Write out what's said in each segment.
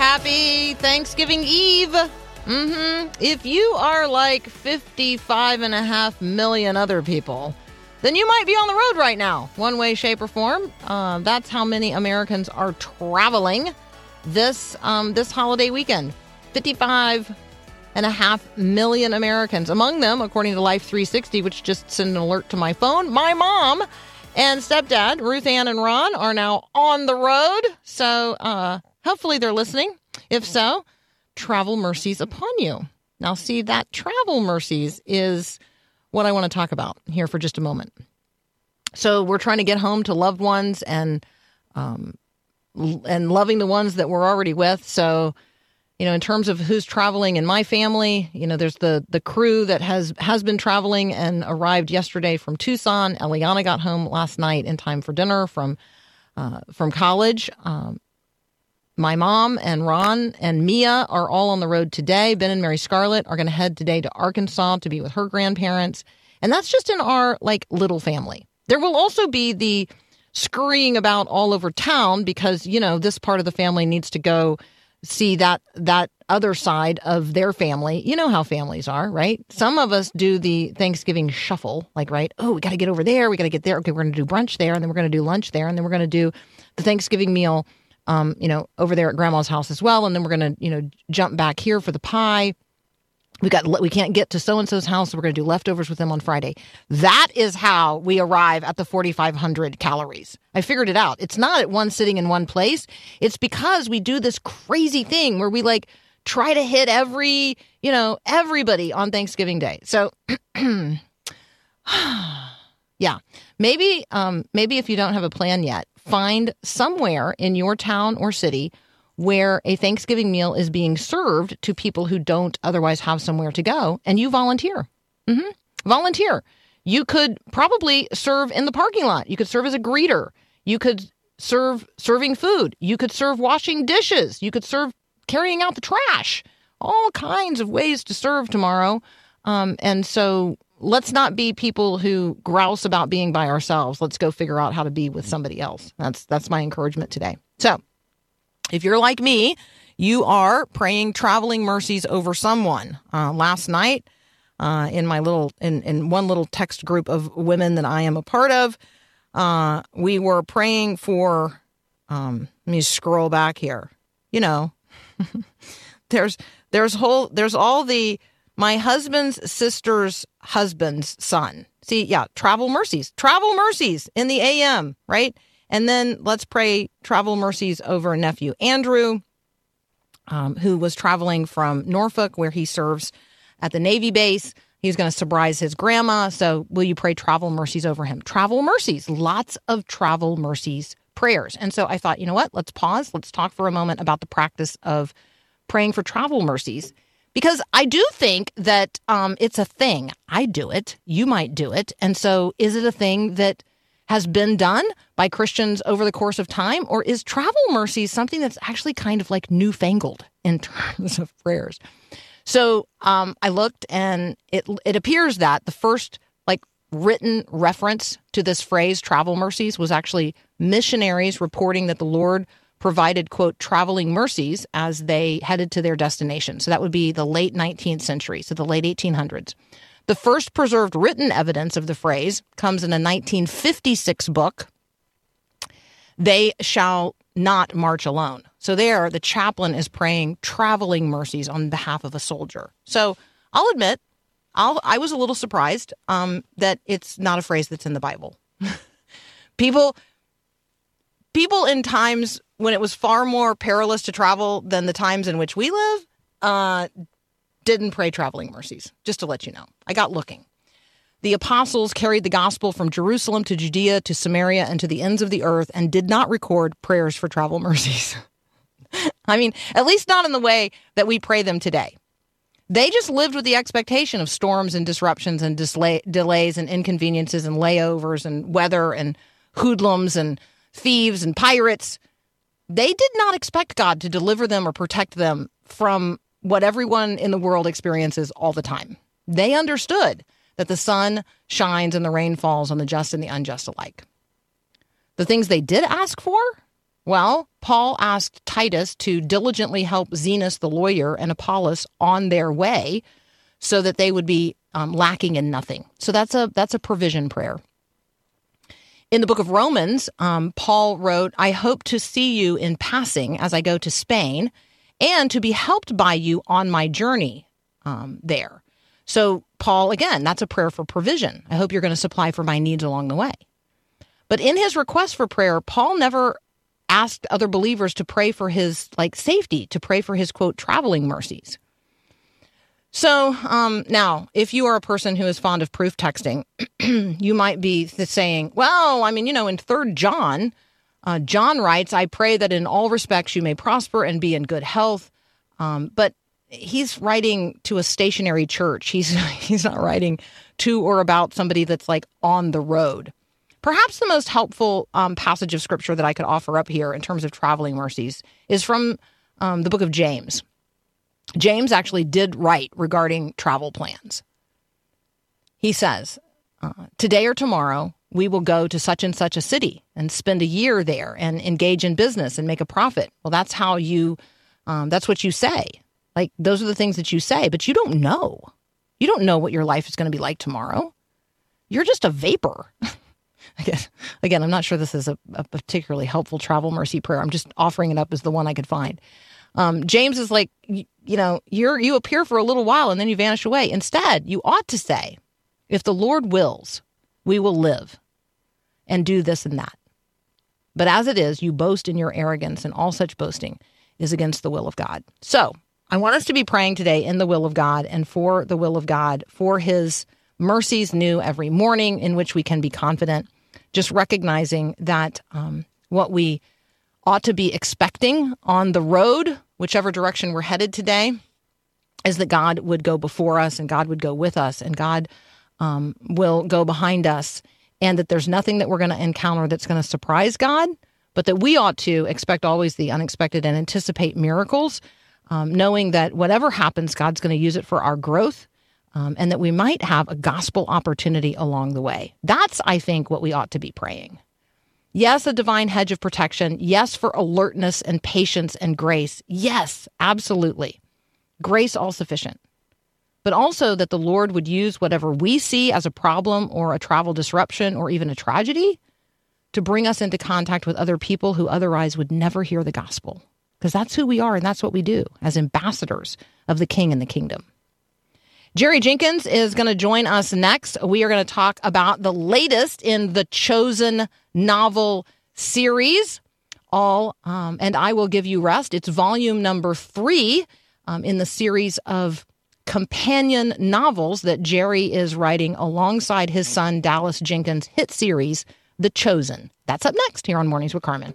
Happy Thanksgiving Eve. hmm If you are like 55 and a half million other people, then you might be on the road right now, one way, shape, or form. Uh, that's how many Americans are traveling this um, this holiday weekend. 55 and a half million Americans. Among them, according to Life 360, which just sent an alert to my phone, my mom and stepdad, Ruth Ann and Ron, are now on the road. So uh, hopefully they're listening. If so, travel mercies upon you. Now, see, that travel mercies is what I want to talk about here for just a moment. So we're trying to get home to loved ones and um, and loving the ones that we're already with. So you know in terms of who's traveling in my family you know there's the the crew that has has been traveling and arrived yesterday from tucson eliana got home last night in time for dinner from uh, from college um, my mom and ron and mia are all on the road today ben and mary scarlett are going to head today to arkansas to be with her grandparents and that's just in our like little family there will also be the scurrying about all over town because you know this part of the family needs to go see that that other side of their family. You know how families are, right? Some of us do the Thanksgiving shuffle, like right, oh, we got to get over there, we got to get there. Okay, we're going to do brunch there, and then we're going to do lunch there, and then we're going to do the Thanksgiving meal, um, you know, over there at Grandma's house as well, and then we're going to, you know, jump back here for the pie. We got we can't get to so and so's house, so we're going to do leftovers with them on Friday. That is how we arrive at the 4500 calories. I figured it out. It's not at one sitting in one place. It's because we do this crazy thing where we like try to hit every, you know, everybody on Thanksgiving Day. So yeah, maybe um maybe if you don't have a plan yet, find somewhere in your town or city where a Thanksgiving meal is being served to people who don't otherwise have somewhere to go, and you volunteer. hmm Volunteer. You could probably serve in the parking lot. You could serve as a greeter. You could serve serving food. You could serve washing dishes. You could serve carrying out the trash. All kinds of ways to serve tomorrow. Um, and so let's not be people who grouse about being by ourselves. Let's go figure out how to be with somebody else. That's that's my encouragement today. So if you're like me, you are praying traveling mercies over someone. Uh, last night, uh, in my little in in one little text group of women that I am a part of, uh, we were praying for. Um, let me scroll back here. You know, there's there's whole there's all the my husband's sister's husband's son. See, yeah, travel mercies, travel mercies in the AM, right? And then let's pray travel mercies over nephew Andrew, um, who was traveling from Norfolk, where he serves at the Navy base. He's going to surprise his grandma. So, will you pray travel mercies over him? Travel mercies, lots of travel mercies prayers. And so I thought, you know what? Let's pause. Let's talk for a moment about the practice of praying for travel mercies because I do think that um, it's a thing. I do it. You might do it. And so, is it a thing that has been done by Christians over the course of time, or is travel mercy something that's actually kind of like newfangled in terms of prayers? So um, I looked, and it it appears that the first like written reference to this phrase "travel mercies" was actually missionaries reporting that the Lord provided quote traveling mercies as they headed to their destination. So that would be the late 19th century, so the late 1800s. The first preserved written evidence of the phrase comes in a 1956 book, They Shall Not March Alone. So there, the chaplain is praying traveling mercies on behalf of a soldier. So I'll admit, I'll, I was a little surprised um, that it's not a phrase that's in the Bible. people, people in times when it was far more perilous to travel than the times in which we live uh, didn't pray traveling mercies, just to let you know. I got looking. The apostles carried the gospel from Jerusalem to Judea to Samaria and to the ends of the earth and did not record prayers for travel mercies. I mean, at least not in the way that we pray them today. They just lived with the expectation of storms and disruptions and delays and inconveniences and layovers and weather and hoodlums and thieves and pirates. They did not expect God to deliver them or protect them from what everyone in the world experiences all the time. They understood that the sun shines and the rain falls on the just and the unjust alike. The things they did ask for? Well, Paul asked Titus to diligently help Zenas the lawyer and Apollos on their way so that they would be um, lacking in nothing. So that's a that's a provision prayer. In the book of Romans, um, Paul wrote, I hope to see you in passing as I go to Spain and to be helped by you on my journey um, there. So, Paul, again, that's a prayer for provision. I hope you're going to supply for my needs along the way. But in his request for prayer, Paul never asked other believers to pray for his like safety, to pray for his quote traveling mercies. So um, now, if you are a person who is fond of proof texting, you might be saying, "Well, I mean, you know, in Third John, uh, John writes, "I pray that in all respects you may prosper and be in good health." Um, but he's writing to a stationary church. He's he's not writing to or about somebody that's like on the road. Perhaps the most helpful um, passage of scripture that I could offer up here in terms of traveling mercies is from um, the book of James. James actually did write regarding travel plans. He says, uh, Today or tomorrow, we will go to such and such a city and spend a year there and engage in business and make a profit. Well, that's how you, um, that's what you say. Like those are the things that you say, but you don't know. You don't know what your life is going to be like tomorrow. You're just a vapor. again, I'm not sure this is a, a, particularly helpful travel mercy prayer. I'm just offering it up as the one I could find. Um, James is like, you, you know, you're you appear for a little while and then you vanish away. Instead, you ought to say, if the Lord wills, we will live and do this and that. But as it is, you boast in your arrogance, and all such boasting is against the will of God. So I want us to be praying today in the will of God and for the will of God, for his mercies new every morning, in which we can be confident, just recognizing that um, what we ought to be expecting on the road, whichever direction we're headed today, is that God would go before us and God would go with us and God um, will go behind us, and that there's nothing that we're going to encounter that's going to surprise God, but that we ought to expect always the unexpected and anticipate miracles um, knowing that whatever happens, God's going to use it for our growth. Um, and that we might have a gospel opportunity along the way. That's, I think, what we ought to be praying. Yes, a divine hedge of protection. Yes, for alertness and patience and grace. Yes, absolutely. Grace all sufficient. But also that the Lord would use whatever we see as a problem or a travel disruption or even a tragedy to bring us into contact with other people who otherwise would never hear the gospel because that's who we are and that's what we do as ambassadors of the king and the kingdom. Jerry Jenkins is going to join us next. We are going to talk about the latest in the Chosen novel series. All um, and I will give you rest. It's volume number three um, in the series of companion novels that Jerry is writing alongside his son Dallas Jenkins' hit series, The Chosen. That's up next here on Mornings with Carmen.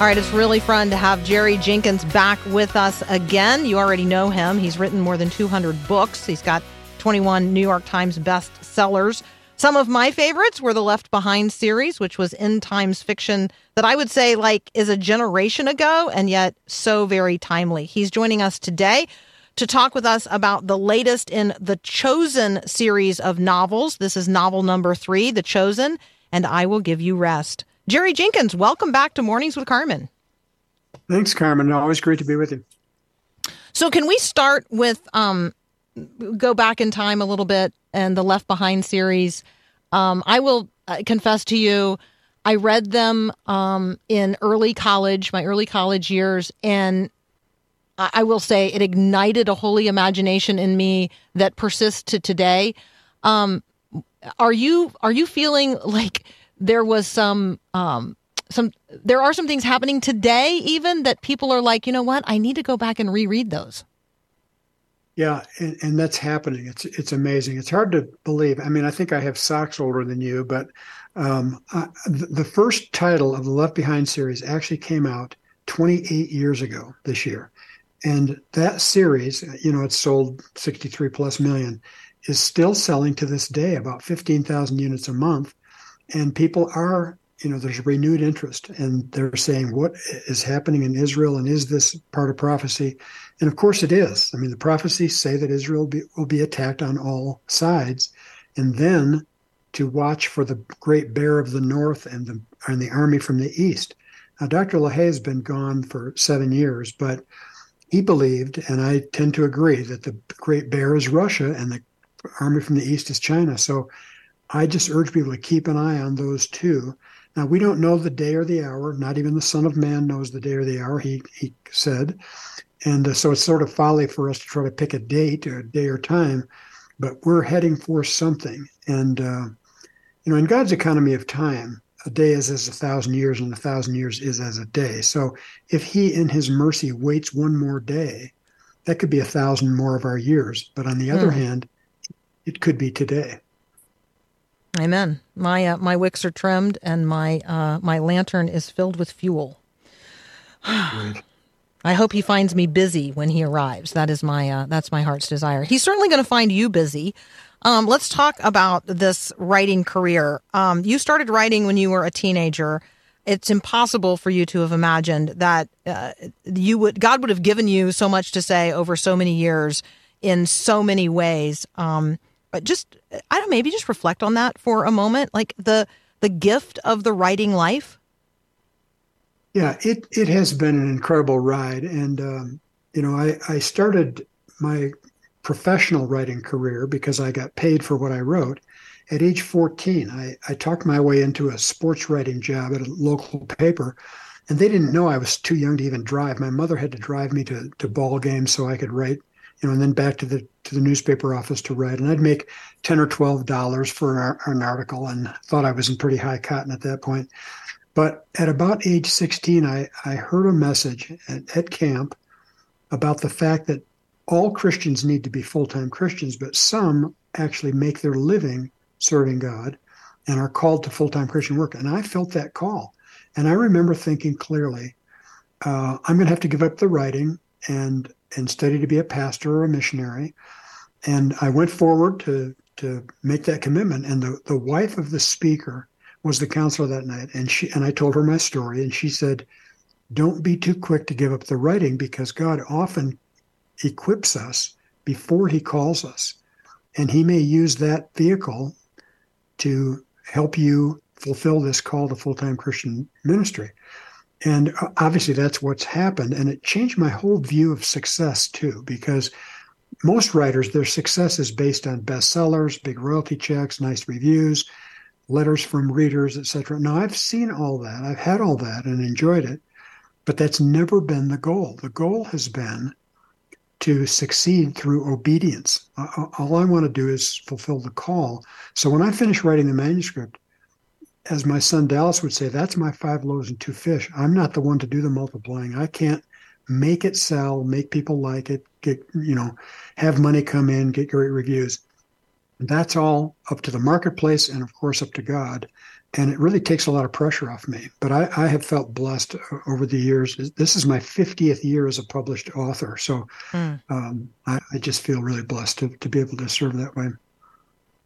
All right, it's really fun to have Jerry Jenkins back with us again. You already know him. He's written more than 200 books. He's got 21 New York Times best sellers. Some of my favorites were the Left Behind series, which was end times fiction that I would say like is a generation ago and yet so very timely. He's joining us today to talk with us about the latest in the Chosen series of novels. This is novel number 3, The Chosen, and I will give you rest. Jerry Jenkins, welcome back to Mornings with Carmen. Thanks, Carmen. Always great to be with you. So, can we start with um, go back in time a little bit and the Left Behind series? Um, I will uh, confess to you, I read them um, in early college, my early college years, and I, I will say it ignited a holy imagination in me that persists to today. Um, are you are you feeling like there was some um, some there are some things happening today even that people are like, you know what, I need to go back and reread those. Yeah, and, and that's happening. It's it's amazing. It's hard to believe. I mean, I think I have socks older than you, but um, I, the first title of the Left Behind series actually came out 28 years ago this year, and that series, you know, it's sold 63 plus million, is still selling to this day, about 15,000 units a month, and people are you know there's renewed interest and they're saying what is happening in israel and is this part of prophecy? And of course it is. I mean the prophecies say that israel will be, will be attacked on all sides. And then to watch for the great bear of the north and the and the army from the east. Now dr lahaye has been gone for seven years but he believed and i tend to agree that the great bear is russia and the army from the east is china. So i just urge people to keep an eye on those two now, we don't know the day or the hour. Not even the Son of Man knows the day or the hour, he, he said. And uh, so it's sort of folly for us to try to pick a date or a day or time, but we're heading for something. And, uh, you know, in God's economy of time, a day is as a thousand years, and a thousand years is as a day. So if He, in His mercy, waits one more day, that could be a thousand more of our years. But on the other hmm. hand, it could be today. Amen. My uh, my wicks are trimmed and my uh, my lantern is filled with fuel. I hope he finds me busy when he arrives. That is my uh, that's my heart's desire. He's certainly going to find you busy. Um, let's talk about this writing career. Um, you started writing when you were a teenager. It's impossible for you to have imagined that uh, you would God would have given you so much to say over so many years in so many ways. Um, just I don't maybe just reflect on that for a moment, like the the gift of the writing life. Yeah, it it has been an incredible ride, and um, you know, I I started my professional writing career because I got paid for what I wrote. At age 14, I, I talked my way into a sports writing job at a local paper, and they didn't know I was too young to even drive. My mother had to drive me to, to ball games so I could write you know, and then back to the to the newspaper office to write. And I'd make ten or twelve dollars for an, an article, and thought I was in pretty high cotton at that point. But at about age sixteen, I I heard a message at, at camp about the fact that all Christians need to be full time Christians, but some actually make their living serving God and are called to full time Christian work. And I felt that call. And I remember thinking clearly, uh, I'm going to have to give up the writing and and study to be a pastor or a missionary. And I went forward to to make that commitment. And the, the wife of the speaker was the counselor that night. And she and I told her my story, and she said, Don't be too quick to give up the writing because God often equips us before he calls us. And he may use that vehicle to help you fulfill this call to full-time Christian ministry. And uh, obviously, that's what's happened. And it changed my whole view of success, too, because most writers, their success is based on bestsellers, big royalty checks, nice reviews, letters from readers, etc. Now, I've seen all that, I've had all that and enjoyed it, but that's never been the goal. The goal has been to succeed through obedience. All I want to do is fulfill the call. So when I finish writing the manuscript, as my son Dallas would say, that's my five loaves and two fish. I'm not the one to do the multiplying. I can't make it sell, make people like it, get, you know, have money come in, get great reviews. That's all up to the marketplace and, of course, up to God. And it really takes a lot of pressure off me. But I, I have felt blessed over the years. This is my 50th year as a published author. So mm. um, I, I just feel really blessed to, to be able to serve that way.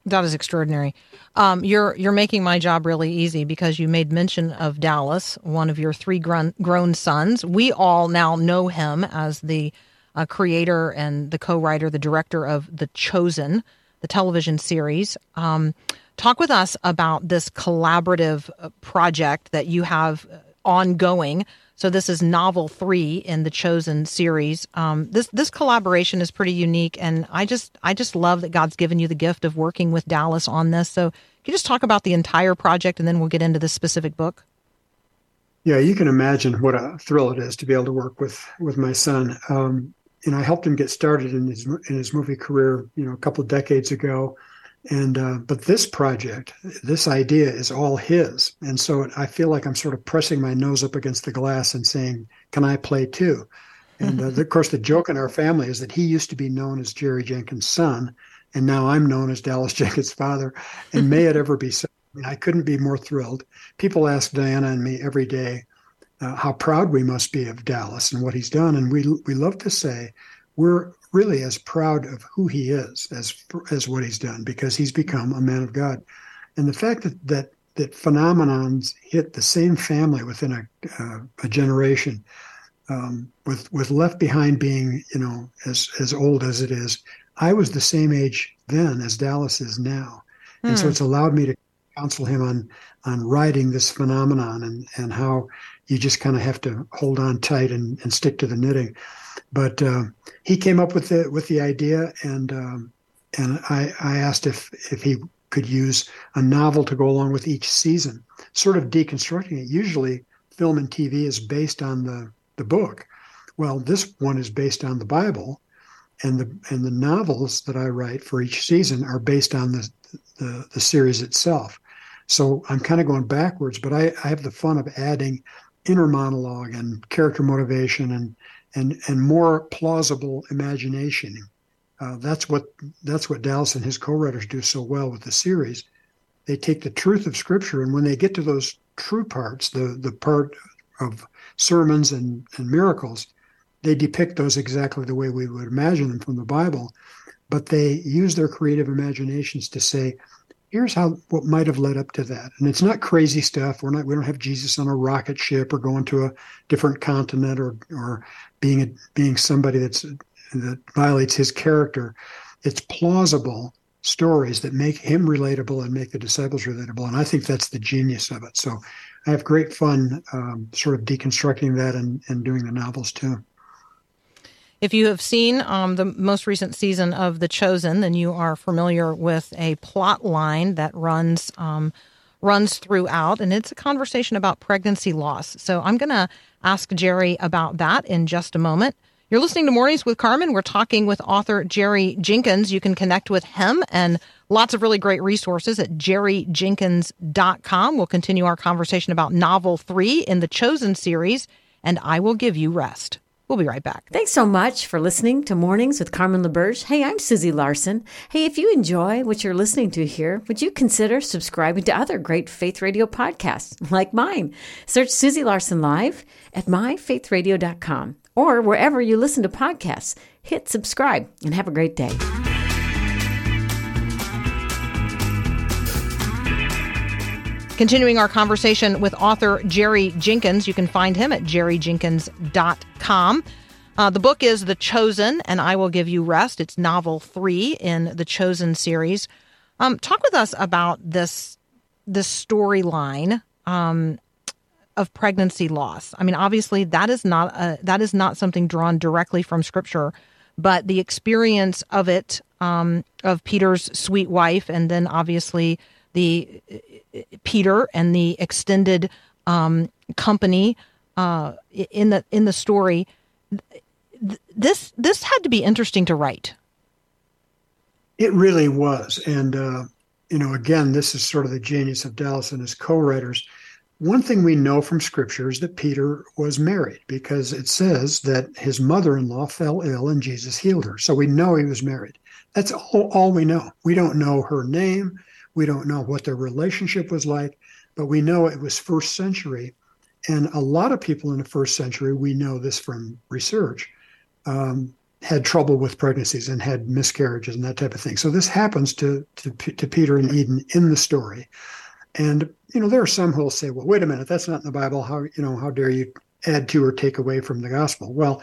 That is extraordinary. Um, you're you're making my job really easy because you made mention of Dallas, one of your three grown, grown sons. We all now know him as the uh, creator and the co-writer, the director of The Chosen, the television series. Um, talk with us about this collaborative uh, project that you have uh, ongoing so this is novel three in the Chosen series. Um, this this collaboration is pretty unique, and I just I just love that God's given you the gift of working with Dallas on this. So can you just talk about the entire project, and then we'll get into this specific book. Yeah, you can imagine what a thrill it is to be able to work with with my son. Um, know, I helped him get started in his in his movie career. You know, a couple decades ago, And uh, but this project, this idea is all his, and so I feel like I'm sort of pressing my nose up against the glass and saying, "Can I play too?" And uh, of course, the joke in our family is that he used to be known as Jerry Jenkins' son, and now I'm known as Dallas Jenkins' father. And may it ever be so. I, mean, I couldn't be more thrilled. People ask Dianna and me every day uh, how proud we must be of Dallas and what he's done, and we we love to say we're really as proud of who he is as as what he's done because he's become a man of God, and the fact that that that phenomenons hit the same family within a uh, a generation, um, with with Left Behind being you know as as old as it is, I was the same age then as Dallas is now, and so hmm. it's allowed me to counsel him on on writing this phenomenon and and how you just kind of have to hold on tight and, and stick to the knitting. But uh, he came up with the with the idea, and um, and I, I asked if if he could use a novel to go along with each season, sort of deconstructing it. Usually, film and TV is based on the the book. Well, this one is based on the Bible, and the and the novels that I write for each season are based on the the, the series itself. So I'm kind of going backwards, but I, I have the fun of adding inner monologue and character motivation and and and more plausible imagination. Uh, that's what that's what Dallas and his co-writers do so well with the series. They take the truth of Scripture, and when they get to those true parts, the the part of sermons and, and miracles, they depict those exactly the way we would imagine them from the Bible. But they use their creative imaginations to say, here's how what might have led up to that. And it's not crazy stuff. We're not we don't have jesus on a rocket ship or going to a different continent or or being a, being somebody that's that violates his character. It's plausible stories that make him relatable and make the disciples relatable. And i think that's the genius of it. So i have great fun um, sort of deconstructing that and, and doing the novels too if you have seen um, the most recent season of The Chosen, then you are familiar with a plot line that runs um, runs throughout, and it's a conversation about pregnancy loss. So I'm going to ask Jerry about that in just a moment. You're listening to Mornings with Carmen. We're talking with author Jerry Jenkins. You can connect with him and lots of really great resources at jerryjenkins.com. We'll continue our conversation about novel three in the Chosen series, and I will give you rest. We'll be right back. Thanks so much for listening to Mornings with Carmen LaBerge. Hey, I'm Susie Larson. Hey, if you enjoy what you're listening to here, would you consider subscribing to other great faith radio podcasts like mine? Search Susie Larson Live at myfaithradio.com or wherever you listen to podcasts. Hit subscribe and have a great day. Continuing our conversation with author Jerry Jenkins, you can find him at jerryjenkins.com. Uh, the book is The Chosen, and I Will Give You Rest. It's novel three in the Chosen series. Um, talk with us about this this storyline um, of pregnancy loss. I mean, obviously, that is not a, that is not something drawn directly from Scripture, but the experience of it um, of Peter's sweet wife, and then obviously the Peter and the extended um, company uh, in the in the story. This this had to be interesting to write. It really was, and uh, you know, again, this is sort of the genius of Dallas and his co-writers. One thing we know from Scripture is that Peter was married because it says that his mother-in-law fell ill and Jesus healed her. So we know he was married. That's all, all we know. We don't know her name. We don't know what their relationship was like, but we know it was first century. And a lot of people in the first century, we know this from research, um, had trouble with pregnancies and had miscarriages and that type of thing. So this happens to, to, to Peter and Eden in the story. And, you know, there are some who will say, well, wait a minute, that's not in the Bible. How, you know, how dare you add to or take away from the gospel? Well,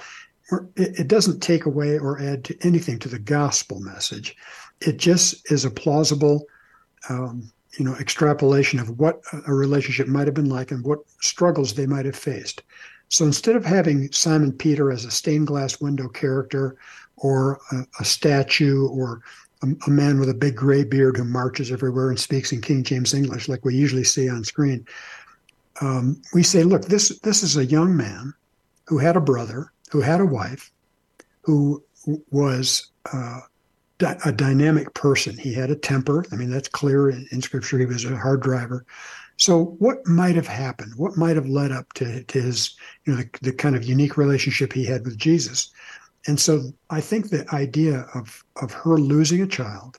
it, it doesn't take away or add to anything to the gospel message. It just is a plausible um, you know extrapolation of what a relationship might have been like and what struggles they might have faced. So instead of having Simon Peter as a stained glass window character or a, a statue or a, a, man with a big gray beard who marches everywhere and speaks in King James English like we usually see on screen, um, we say, look, this this is a young man who had a brother, who had a wife, who was uh, a dynamic person. He had a temper. I mean, that's clear in, in, scripture. He was a hard driver. So, what might have happened? What might have led up to, to his, you know, the, the kind of unique relationship he had with Jesus? And so, I think the idea of of her losing a child,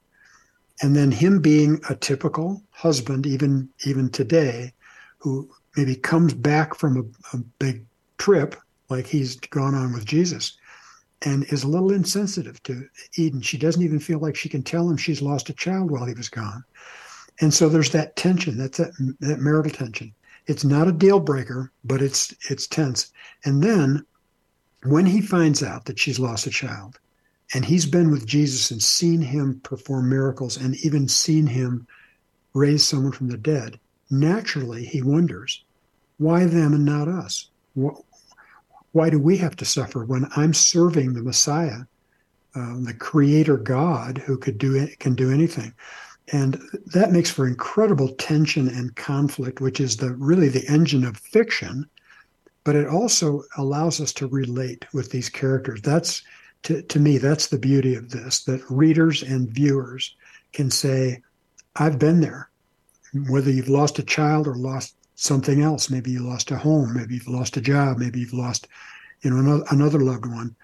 and then him being a typical husband, even even today, who maybe comes back from a, a big trip like he's gone on with Jesus and is a little insensitive to Eden. She doesn't even feel like she can tell him she's lost a child while he was gone. And so there's that tension, that's that, that marital tension. It's not a deal breaker, but it's it's tense. And then when he finds out that she's lost a child, and he's been with Jesus and seen him perform miracles and even seen him raise someone from the dead, naturally he wonders, why them and not us? Why do we have to suffer when I'm serving the Messiah, um, the Creator God who could do it, can do anything? And that makes for incredible tension and conflict, which is the really the engine of fiction. But it also allows us to relate with these characters. That's to, to me, that's the beauty of this, that readers and viewers can say, I've been there. Whether you've lost a child or lost something else. Maybe you lost a home. Maybe you've lost a job. Maybe you've lost, you know, another, another loved one.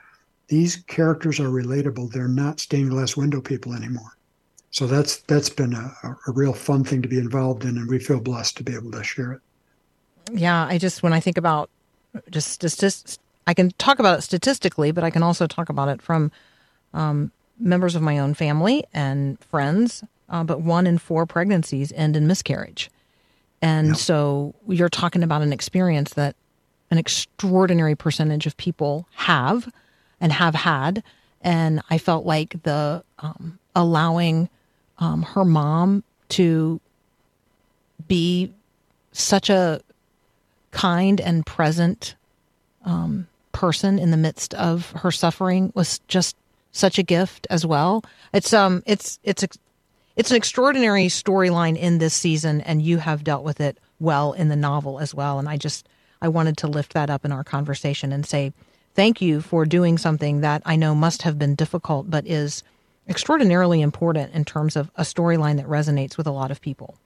These characters are relatable. They're not stained glass window people anymore. So that's that's been a, a real fun thing to be involved in, and we feel blessed to be able to share it. Yeah, I just when I think about just just I can talk about it statistically, but I can also talk about it from um, members of my own family and friends. Uh, but one in four pregnancies end in miscarriage. And yep. so you're talking about an experience that an extraordinary percentage of people have and have had. And I felt like the um, allowing um, her mom to be such a kind and present um, person in the midst of her suffering was just such a gift as well. It's um it's it's it's an extraordinary storyline in this season, and you have dealt with it well in the novel as well. And I just I wanted to lift that up in our conversation and say thank you for doing something that I know must have been difficult, but is extraordinarily important in terms of a storyline that resonates with a lot of people.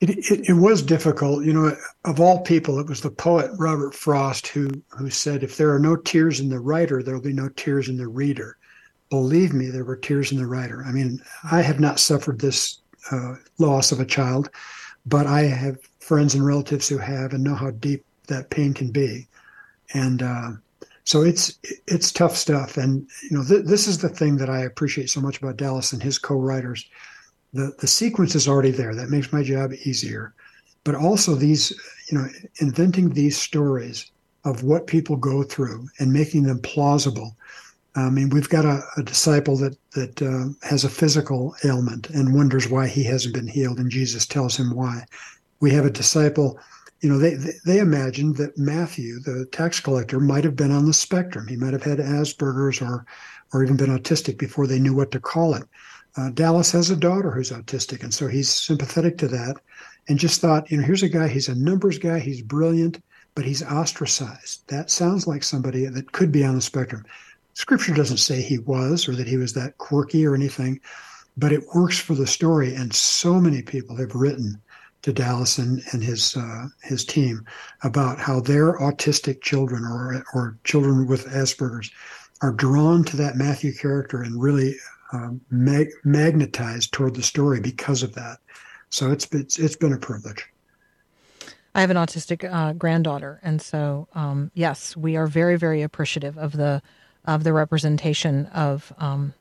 It, it, it, was difficult. You know, of all people, it was the poet Robert Frost who, who said, if there are no tears in the writer, there will be no tears in the reader believe me, there were tears in the writer. I mean, I have not suffered this uh, loss of a child, but I have friends and relatives who have and know how deep that pain can be. And uh, so it's it's tough stuff. And you know, th- this is the thing that I appreciate so much about Dallas and his co-writers. The the sequence is already there. That makes my job easier. But also these, you know, inventing these stories of what people go through and making them plausible I mean, we've got a, a disciple that that uh, has a physical ailment and wonders why he hasn't been healed, and Jesus tells him why. We have a disciple, you know, they they imagined that Matthew, the tax collector, might have been on the spectrum. He might have had Asperger's or or even been autistic before they knew what to call it. Uh, Dallas has a daughter who's autistic, and so he's sympathetic to that, and just thought, you know, here's a guy. He's a numbers guy. He's brilliant, but he's ostracized. That sounds like somebody that could be on the spectrum. Scripture doesn't say he was or that he was that quirky or anything, but it works for the story. And so many people have written to Dallas and, and his uh, his team about how their autistic children or or children with Asperger's are drawn to that Matthew character and really um, mag- magnetized toward the story because of that. So it's it's it's been a privilege. I have an autistic uh, granddaughter, and so um, yes, we are very very appreciative of the of the representation of um,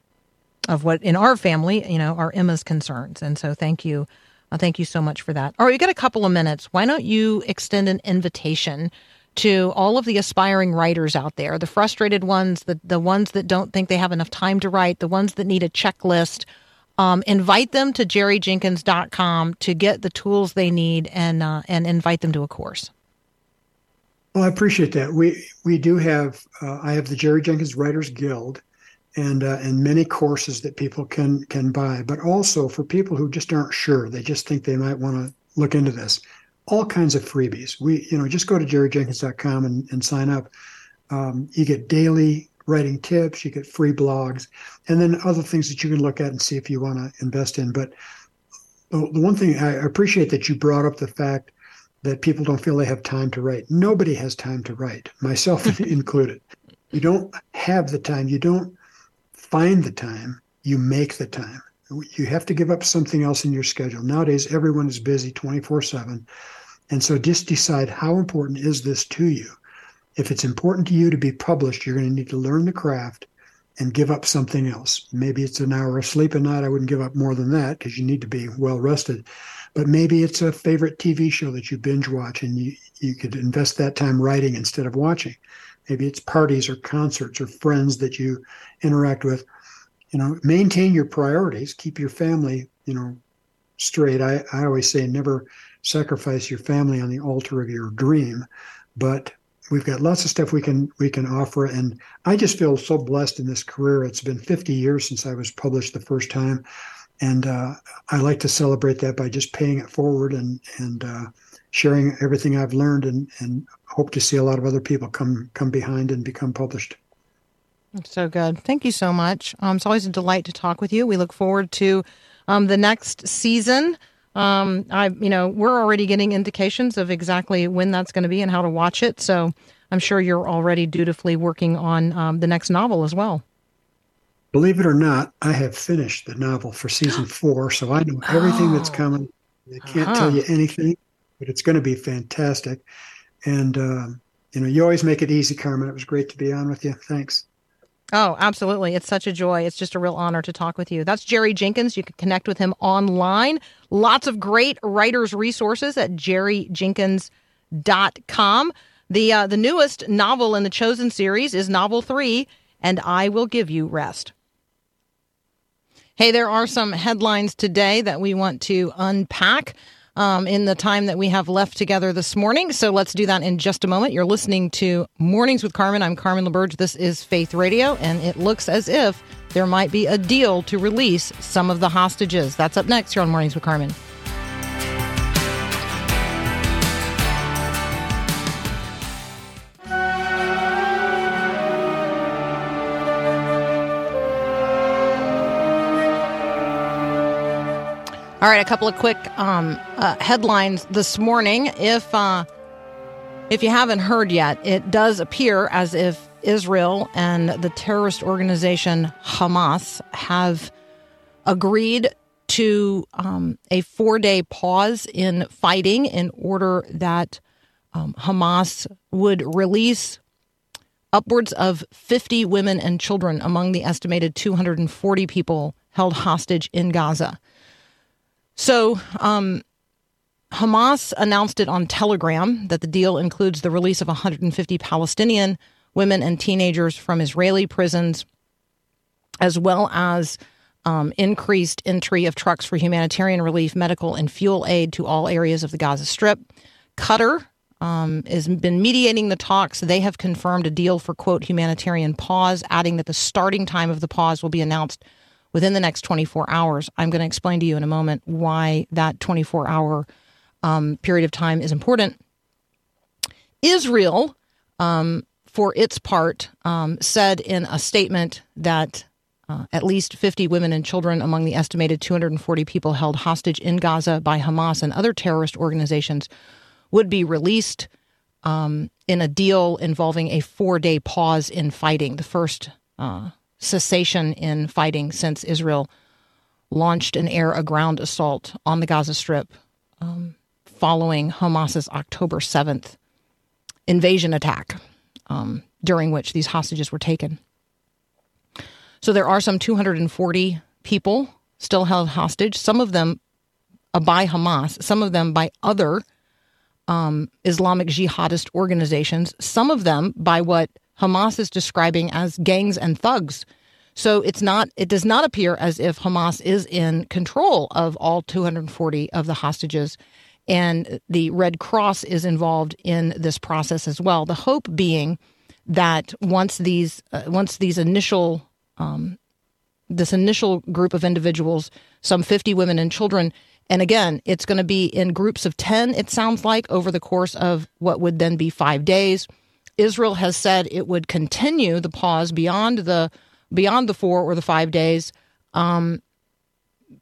of what in our family, you know, are Emma's concerns. And so, thank you, uh, thank you so much for that. All right, we got a couple of minutes. Why don't you extend an invitation? to all of the aspiring writers out there, the frustrated ones, the, the ones that don't think they have enough time to write, the ones that need a checklist, um, invite them to jerryjenkins.com to get the tools they need and, uh, and invite them to a course. Well, I appreciate that. We we do have. Uh, I have the Jerry Jenkins Writers Guild, and uh, and many courses that people can can buy. But also for people who just aren't sure, they just think they might want to look into this. All kinds of freebies. We you know just go to jerryjenkins.com and, and sign up. Um, you get daily writing tips, you get free blogs, and then other things that you can look at and see if you want to invest in. But the the one thing I appreciate that you brought up the fact that people don't feel they have time to write. Nobody has time to write, myself included. You don't have the time. You don't find the time. You make the time. You have to give up something else in your schedule. Nowadays, everyone is busy 24 7. And so just decide how important is this to you. If it's important to you to be published, you're going to need to learn the craft and give up something else. Maybe it's an hour of sleep a night. I wouldn't give up more than that because you need to be well rested. But maybe it's a favorite TV show that you binge watch and you, you could invest that time writing instead of watching. Maybe it's parties or concerts or friends that you interact with. You know, maintain your priorities, keep your family, you know, straight. I, I always say never sacrifice your family on the altar of your dream. But we've got lots of stuff we can we can offer and i just feel so blessed in this career it's been 50 years since i was published the first time and uh, i like to celebrate that by just paying it forward and and uh, sharing everything i've learned and and hope to see a lot of other people come come behind and become published So good. Thank you so much. Um, it's always a delight to talk with you. We look forward to um, the next season. Um, I, you know, we're already getting indications of exactly when that's going to be and how to watch it. So I'm sure you're already dutifully working on um, the next novel as well. Believe it or not i have finished the novel for season four so i know everything that's Oh. coming i can't Uh-huh. tell you anything but it's going to be fantastic and um, you know you always make it easy carmen it was great to be on with you thanks Oh, absolutely. It's such a joy. It's just a real honor to talk with you. That's Jerry Jenkins. You can connect with him online. Lots of great writers' resources at jerryjenkins.com. The, uh, the newest novel in the Chosen series is novel three, And I Will Give You Rest. Hey, there are some headlines today that we want to unpack um, in the time that we have left together this morning. So let's do that in just a moment. You're listening to Mornings with Carmen. I'm Carmen LaBerge. This is Faith Radio, and it looks as if there might be a deal to release some of the hostages. That's up next here on Mornings with Carmen. All right, a couple of quick um, uh, headlines this morning. If uh, if you haven't heard yet, it does appear as if Israel and the terrorist organization Hamas have agreed to um, a four day pause in fighting in order that um, Hamas would release upwards of 50 women and children among the estimated 240 people held hostage in Gaza. So, um, Hamas announced it on Telegram that the deal includes the release of 150 Palestinian women and teenagers from Israeli prisons, as well as um, increased entry of trucks for humanitarian relief, medical, and fuel aid to all areas of the Gaza Strip. Qatar um, has been mediating the talks. They have confirmed a deal for, quote, humanitarian pause, adding that the starting time of the pause will be announced within the next 24 hours. I'm going to explain to you in a moment why that 24 hour um, period of time is important. Israel, um, for its part, um, said in a statement that uh, at least 50 women and children among the estimated 240 people held hostage in Gaza by Hamas and other terrorist organizations would be released um, in a deal involving a four day pause in fighting, the first uh, cessation in fighting since Israel launched an air a ground assault on the Gaza Strip um, following Hamas's October 7th invasion attack, um, during which these hostages were taken. So there are some 240 people still held hostage, some of them uh, by Hamas, some of them by other um, Islamic jihadist organizations, some of them by what Hamas is describing as gangs and thugs. So it's not it does not appear as if Hamas is in control of all 240 of the hostages and the Red Cross is involved in this process as well. The hope being that once these uh, once these initial um, this initial group of individuals, some 50 women and children, and again, it's going to be in groups of 10, it sounds like, over the course of what would then be five days. Israel has said it would continue the pause beyond the beyond the four or the five days um,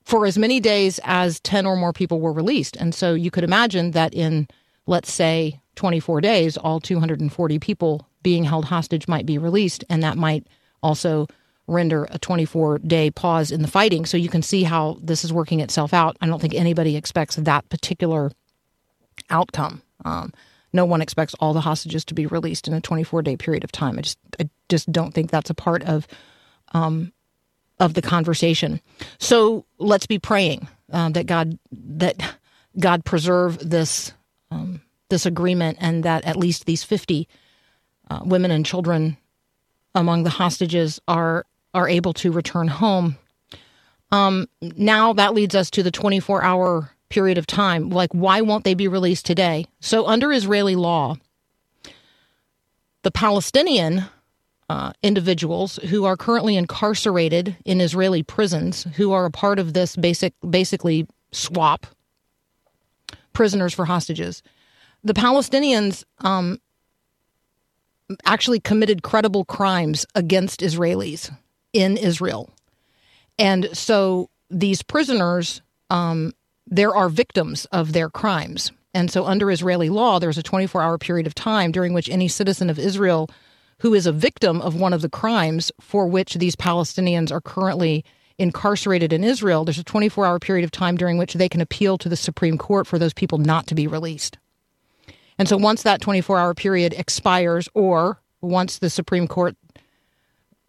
for as many days as 10 or more people were released. And so you could imagine that in, let's say, 24 days, all 240 people being held hostage might be released, and that might also render a 24 day pause in the fighting. So you can see how this is working itself out. I don't think anybody expects that particular outcome. Um, no one expects all the hostages to be released in a 24 day period of time. I just, I just don't think that's a part of, um, of the conversation. So let's be praying uh, that God, that God preserve this, um, this agreement, and that at least these 50 uh, women and children among the hostages are are able to return home. Um, now that leads us to the 24 hour period of time. Like, why won't they be released today? So, under Israeli law, the Palestinian uh, individuals who are currently incarcerated in Israeli prisons, who are a part of this basic, basically swap, prisoners for hostages, the Palestinians um, actually committed credible crimes against Israelis in Israel. And so these prisoners, um, there are victims of their crimes. And so under Israeli law, there's a 24 hour period of time during which any citizen of Israel who is a victim of one of the crimes for which these Palestinians are currently incarcerated in Israel, there's a 24 hour period of time during which they can appeal to the Supreme Court for those people not to be released. And so once that 24 hour period expires, or once the Supreme Court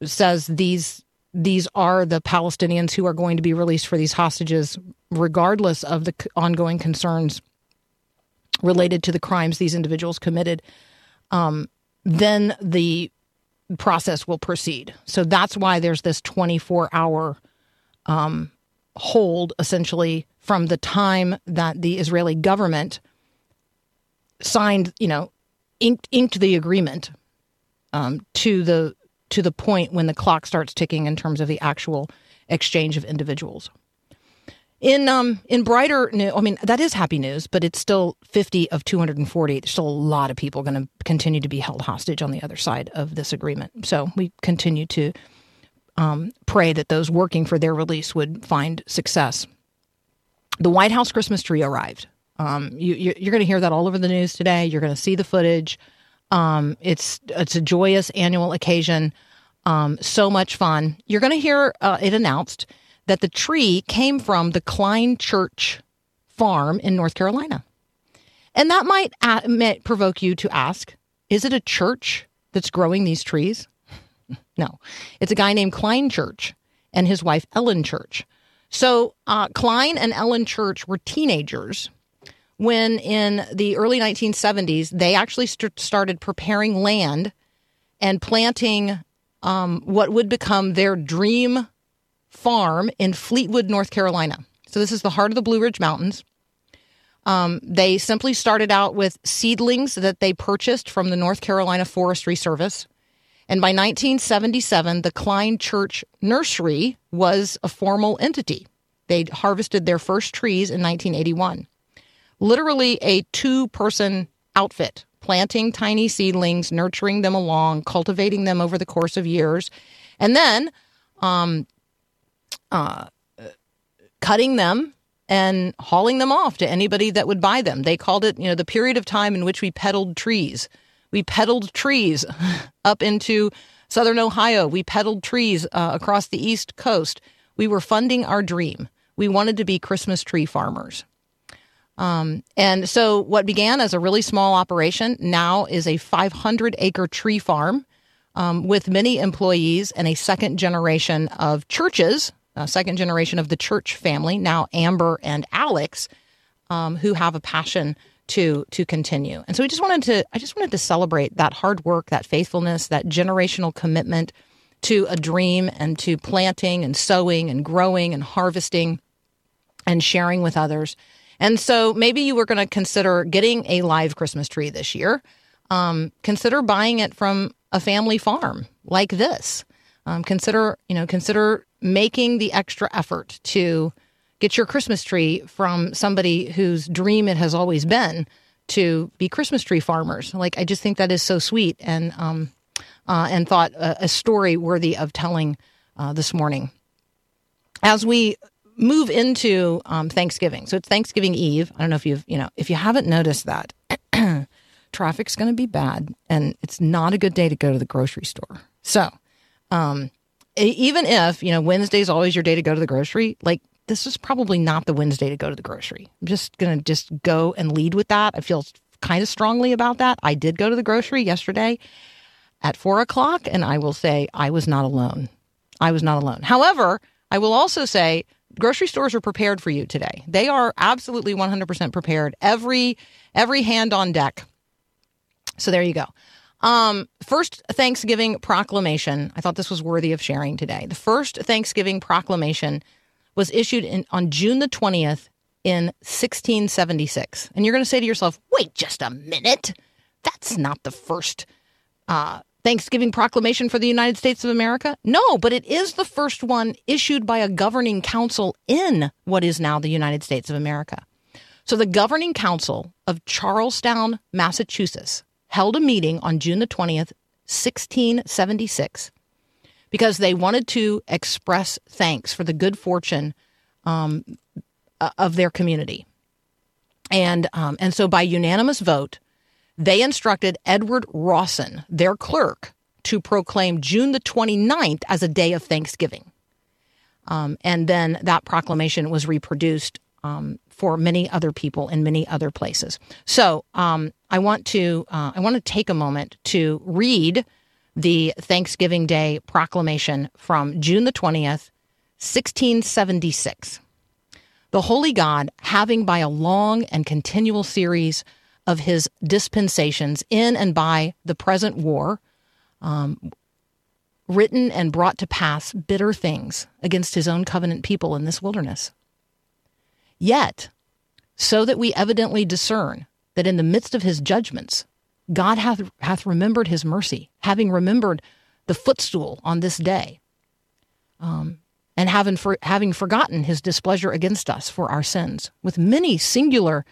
says these these are the Palestinians who are going to be released for these hostages, regardless of the ongoing concerns related to the crimes these individuals committed, um, then the process will proceed. So that's why there's this 24 hour um, hold, essentially, from the time that the Israeli government signed, you know, inked, inked the agreement um, to the to the point when the clock starts ticking in terms of the actual exchange of individuals. In um in brighter news, I mean that is happy news, but it's still 50 of 240. There's still a lot of people going to continue to be held hostage on the other side of this agreement. So we continue to um, pray that those working for their release would find success. The White House Christmas tree arrived. Um, you, you're going to hear that all over the news today. You're going to see the footage. Um, it's it's a joyous annual occasion. Um, so much fun. You're going to hear uh, it announced that the tree came from the Cline Church farm in North Carolina, and that might, uh, might provoke you to ask: Is it a church that's growing these trees? no, it's a guy named Cline Church and his wife Ellen Church. So uh, Cline and Ellen Church were teenagers when in the early 1970s they actually st- started preparing land and planting um, what would become their dream farm in Fleetwood, North Carolina. So this is the heart of the Blue Ridge Mountains. Um, they simply started out with seedlings that they purchased from the North Carolina Forestry Service. And by 1977, the Cline Church Nursery was a formal entity. They harvested their first trees in 1981 literally a two person outfit, planting tiny seedlings, nurturing them along, cultivating them over the course of years, and then um, uh, cutting them and hauling them off to anybody that would buy them. They called it, you know, the period of time in which we peddled trees. We peddled trees up into southern Ohio. We peddled trees uh, across the East Coast. We were funding our dream. We wanted to be Christmas tree farmers. Um, and so, what began as a really small operation now is a 500 acre tree farm um, with many employees and a second generation of churches, a second generation of the church family, now Amber and Alex, um, who have a passion to to continue. And so, we just wanted to, I just wanted to celebrate that hard work, that faithfulness, that generational commitment to a dream and to planting and sowing and growing and harvesting and sharing with others. And so maybe you were going to consider getting a live Christmas tree this year. Um, consider buying it from a family farm like this. Um, consider, you know, consider making the extra effort to get your Christmas tree from somebody whose dream it has always been to be Christmas tree farmers. Like I just think that is so sweet, and um, uh, and thought a, a story worthy of telling uh, this morning. As we move into um, Thanksgiving, so it's Thanksgiving Eve. I don't know if you've you know if you haven't noticed that traffic's going to be bad, and it's not a good day to go to the grocery store. So, um, even if you know Wednesday's always your day to go to the grocery, like this is probably not the Wednesday to go to the grocery. I'm just going to just go and lead with that. I feel kind of strongly about that. I did go to the grocery yesterday at four o'clock, and I will say I was not alone. I was not alone. However, I will also say grocery stores are prepared for you today. They are absolutely 100% prepared. Every every hand on deck. So there you go. Um, first Thanksgiving proclamation. I thought this was worthy of sharing today. The first Thanksgiving proclamation was issued in, on June the 20th in 1676. And you're going to say to yourself, wait just a minute. That's not the first uh, Thanksgiving proclamation for the United States of America? No, but it is the first one issued by a governing council in what is now the United States of America. So the governing council of Charlestown, Massachusetts, held a meeting on June the 20th, 1676, because they wanted to express thanks for the good fortune um, of their community. And, um, and so by unanimous vote, they instructed Edward Rawson, their clerk, to proclaim June the 29th as a day of Thanksgiving. Um, and then that proclamation was reproduced um, for many other people in many other places. So um, I want to uh, I want to take a moment to read the Thanksgiving Day proclamation from June the 20th, 1676. The Holy God, having by a long and continual series of his dispensations in and by the present war, um, written and brought to pass bitter things against his own covenant people in this wilderness. Yet, so that we evidently discern that in the midst of his judgments, God hath, hath remembered his mercy, having remembered the footstool on this day, um, and having, for, having forgotten his displeasure against us for our sins, with many singular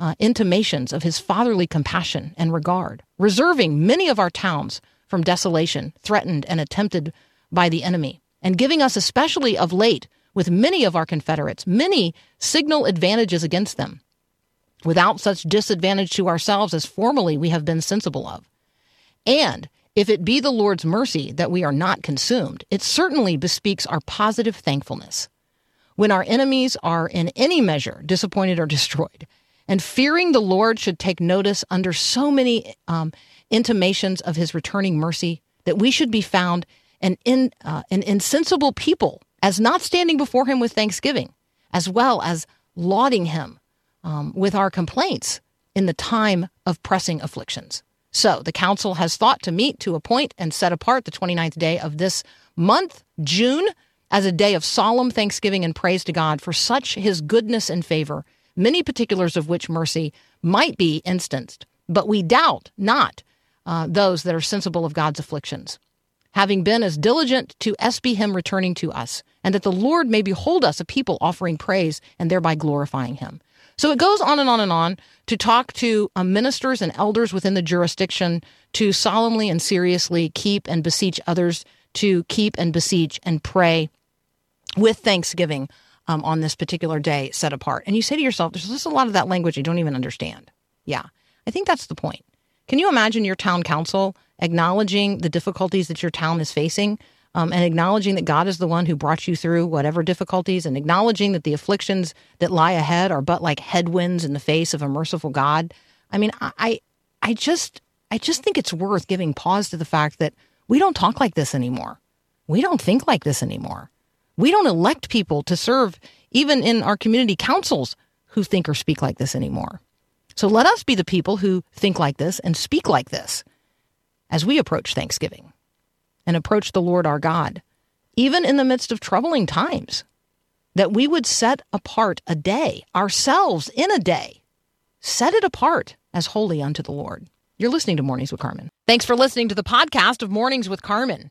uh, intimations of his fatherly compassion and regard, reserving many of our towns from desolation, threatened and attempted by the enemy, and giving us especially of late with many of our Confederates many signal advantages against them, without such disadvantage to ourselves as formerly we have been sensible of. And if it be the Lord's mercy that we are not consumed, it certainly bespeaks our positive thankfulness. When our enemies are in any measure disappointed or destroyed, and fearing the Lord should take notice under so many um, intimations of his returning mercy that we should be found an, in, uh, an insensible people as not standing before him with thanksgiving, as well as lauding him um, with our complaints in the time of pressing afflictions. So the council has thought to meet to appoint and set apart the 29th day of this month, June, as a day of solemn thanksgiving and praise to God for such his goodness and favor, many particulars of which mercy might be instanced. But we doubt not uh, those that are sensible of God's afflictions, having been as diligent to espy him returning to us, and that the Lord may behold us a people offering praise and thereby glorifying him. So it goes on and on and on to talk to uh, ministers and elders within the jurisdiction to solemnly and seriously keep and beseech others to keep and beseech and pray with thanksgiving um, on this particular day set apart. And you say to yourself, there's just a lot of that language you don't even understand. Yeah, I think that's the point. Can you imagine your town council acknowledging the difficulties that your town is facing? um, and acknowledging that God is the one who brought you through whatever difficulties, and acknowledging that the afflictions that lie ahead are but like headwinds in the face of a merciful God. I mean, I, I just, I just think it's worth giving pause to the fact that we don't talk like this anymore. We don't think like this anymore. We don't elect people to serve, even in our community councils, who think or speak like this anymore. So let us be the people who think like this and speak like this as we approach Thanksgiving and approach the Lord our God, even in the midst of troubling times, that we would set apart a day, ourselves in a day, set it apart as holy unto the Lord. You're listening to Mornings with Carmen. Thanks for listening to the podcast of Mornings with Carmen.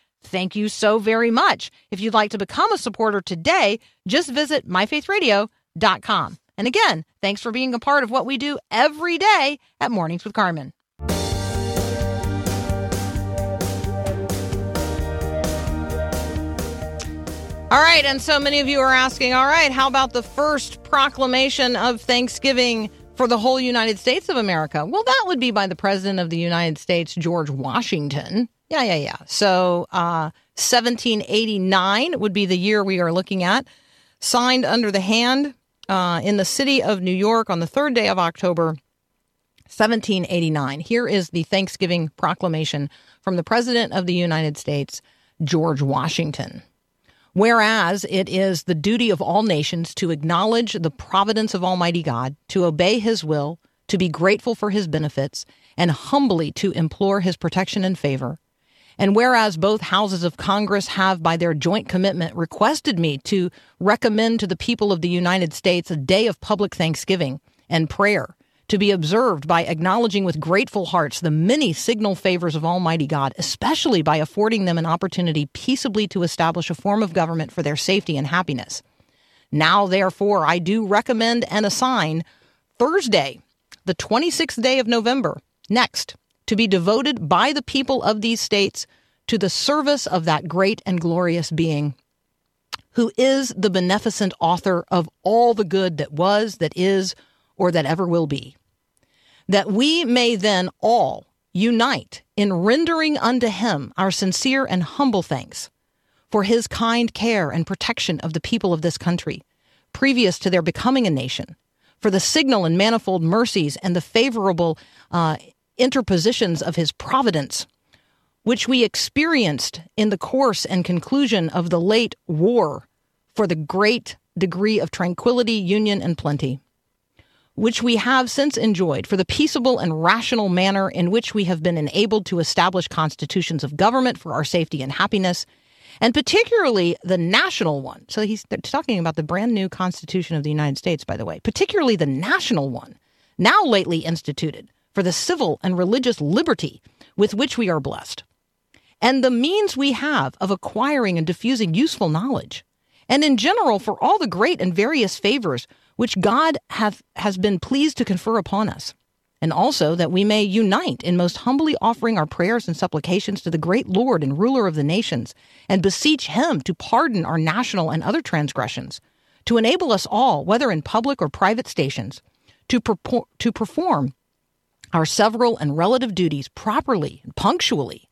Thank you so very much. If you'd like to become a supporter today, just visit myfaithradio.com. And again, thanks for being a part of what we do every day at Mornings with Carmen. All right, and so many of you are asking, all right, how about the first proclamation of Thanksgiving for the whole United States of America? Well, that would be by the President of the United States, George Washington. Yeah, yeah, yeah. So uh, 1789 would be the year we are looking at. Signed under the hand uh, in the city of New York on the third day of October, 1789. Here is the Thanksgiving proclamation from the President of the United States, George Washington. Whereas it is the duty of all nations to acknowledge the providence of Almighty God, to obey His will, to be grateful for His benefits, and humbly to implore His protection and favor and whereas both houses of Congress have, by their joint commitment, requested me to recommend to the people of the United States a day of public thanksgiving and prayer to be observed by acknowledging with grateful hearts the many signal favors of Almighty God, especially by affording them an opportunity peaceably to establish a form of government for their safety and happiness. Now, therefore, I do recommend and assign Thursday, the 26th day of November, next, to be devoted by the people of these states to the service of that great and glorious being who is the beneficent author of all the good that was, that is, or that ever will be. That we may then all unite in rendering unto him our sincere and humble thanks for his kind care and protection of the people of this country, previous to their becoming a nation, for the signal and manifold mercies and the favorable uh, interpositions of his providence, which we experienced in the course and conclusion of the late war for the great degree of tranquility, union, and plenty, which we have since enjoyed for the peaceable and rational manner in which we have been enabled to establish constitutions of government for our safety and happiness, and particularly the national one. So he's talking about the brand new Constitution of the United States, by the way, particularly the national one, now lately instituted for the civil and religious liberty with which we are blessed, and the means we have of acquiring and diffusing useful knowledge, and in general for all the great and various favors which God hath, has been pleased to confer upon us, and also that we may unite in most humbly offering our prayers and supplications to the great Lord and ruler of the nations, and beseech him to pardon our national and other transgressions, to enable us all, whether in public or private stations, to, purport, to perform our several and relative duties properly and punctually,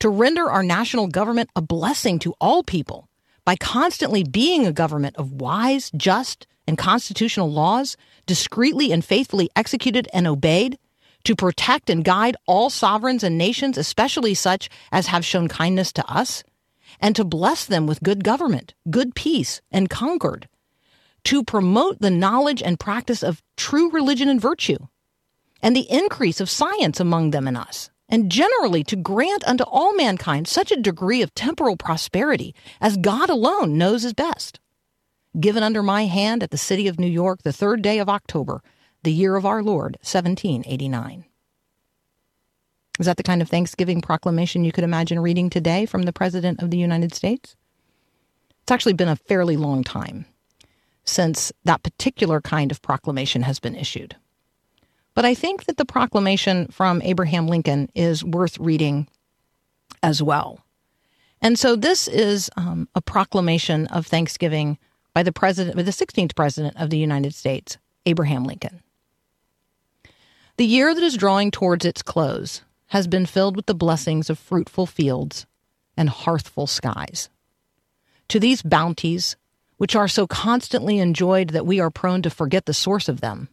to render our national government a blessing to all people by constantly being a government of wise, just, and constitutional laws, discreetly and faithfully executed and obeyed, to protect and guide all sovereigns and nations, especially such as have shown kindness to us, and to bless them with good government, good peace, and concord, to promote the knowledge and practice of true religion and virtue, and the increase of science among them and us, and generally to grant unto all mankind such a degree of temporal prosperity as God alone knows is best. Given under my hand at the city of New York the third day of October, the year of our Lord, 1789. Is that the kind of Thanksgiving proclamation you could imagine reading today from the President of the United States? It's actually been a fairly long time since that particular kind of proclamation has been issued. But I think that the proclamation from Abraham Lincoln is worth reading as well. And so this is um, a proclamation of thanksgiving by the president, by the 16th president of the United States, Abraham Lincoln. The year that is drawing towards its close has been filled with the blessings of fruitful fields and hearthful skies. To these bounties, which are so constantly enjoyed that we are prone to forget the source of them,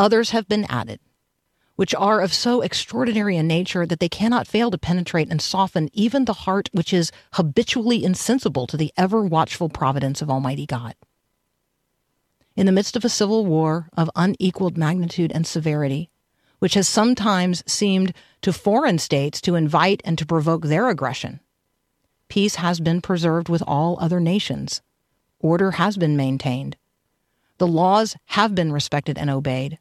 Others have been added, which are of so extraordinary a nature that they cannot fail to penetrate and soften even the heart which is habitually insensible to the ever watchful providence of Almighty God. In the midst of a civil war of unequaled magnitude and severity, which has sometimes seemed to foreign states to invite and to provoke their aggression, peace has been preserved with all other nations. Order has been maintained. The laws have been respected and obeyed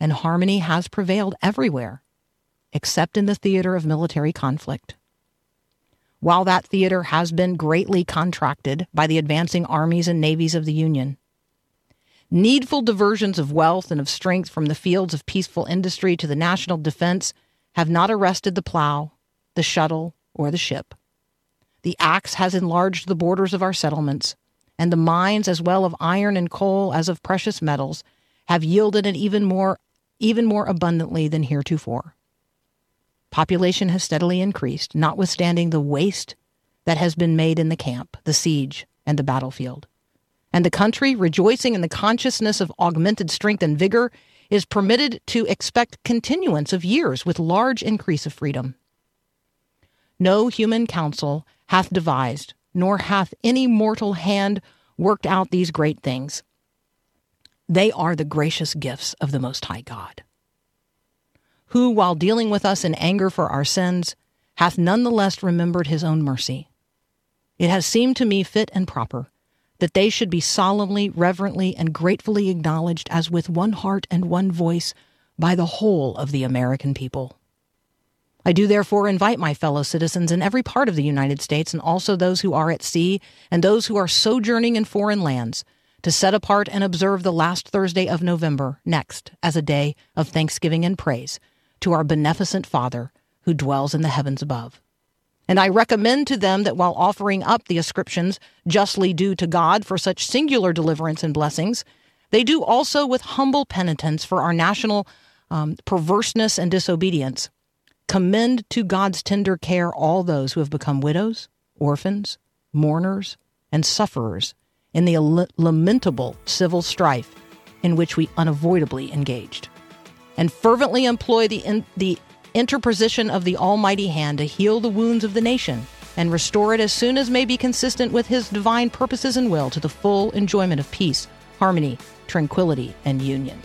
and harmony has prevailed everywhere, except in the theater of military conflict. While that theater has been greatly contracted by the advancing armies and navies of the Union, needful diversions of wealth and of strength from the fields of peaceful industry to the national defense have not arrested the plow, the shuttle, or the ship. The axe has enlarged the borders of our settlements, and the mines, as well of iron and coal as of precious metals, have yielded an even more even more abundantly than heretofore. Population has steadily increased, notwithstanding the waste that has been made in the camp, the siege, and the battlefield. And the country, rejoicing in the consciousness of augmented strength and vigor, is permitted to expect continuance of years with large increase of freedom. No human counsel hath devised, nor hath any mortal hand worked out these great things. They are the gracious gifts of the Most High God, who, while dealing with us in anger for our sins, hath nonetheless remembered his own mercy. It has seemed to me fit and proper that they should be solemnly, reverently, and gratefully acknowledged as with one heart and one voice by the whole of the American people. I do therefore invite my fellow citizens in every part of the United States and also those who are at sea and those who are sojourning in foreign lands to set apart and observe the last Thursday of November next as a day of thanksgiving and praise to our beneficent Father who dwells in the heavens above. And I recommend to them that while offering up the ascriptions justly due to God for such singular deliverance and blessings, they do also with humble penitence for our national um, perverseness and disobedience. Commend to God's tender care all those who have become widows, orphans, mourners, and sufferers in the lamentable civil strife in which we unavoidably engaged, and fervently employ the, in, the interposition of the Almighty hand to heal the wounds of the nation and restore it as soon as may be consistent with His divine purposes and will to the full enjoyment of peace, harmony, tranquility, and union.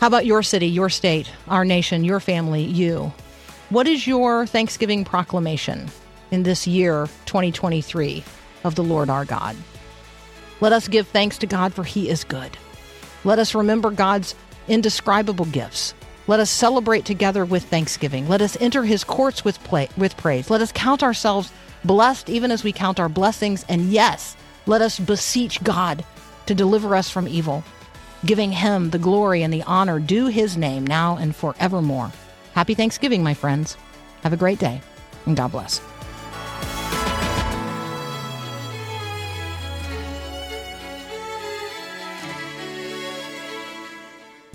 How about your city, your state, our nation, your family, you? What is your Thanksgiving proclamation in this year, 2023? Of the Lord our God. Let us give thanks to God, for he is good. Let us remember God's indescribable gifts. Let us celebrate together with thanksgiving. Let us enter his courts with, play, with praise. Let us count ourselves blessed even as we count our blessings. And yes, let us beseech God to deliver us from evil, giving him the glory and the honor due his name now and forevermore. Happy Thanksgiving, my friends. Have a great day, and God bless.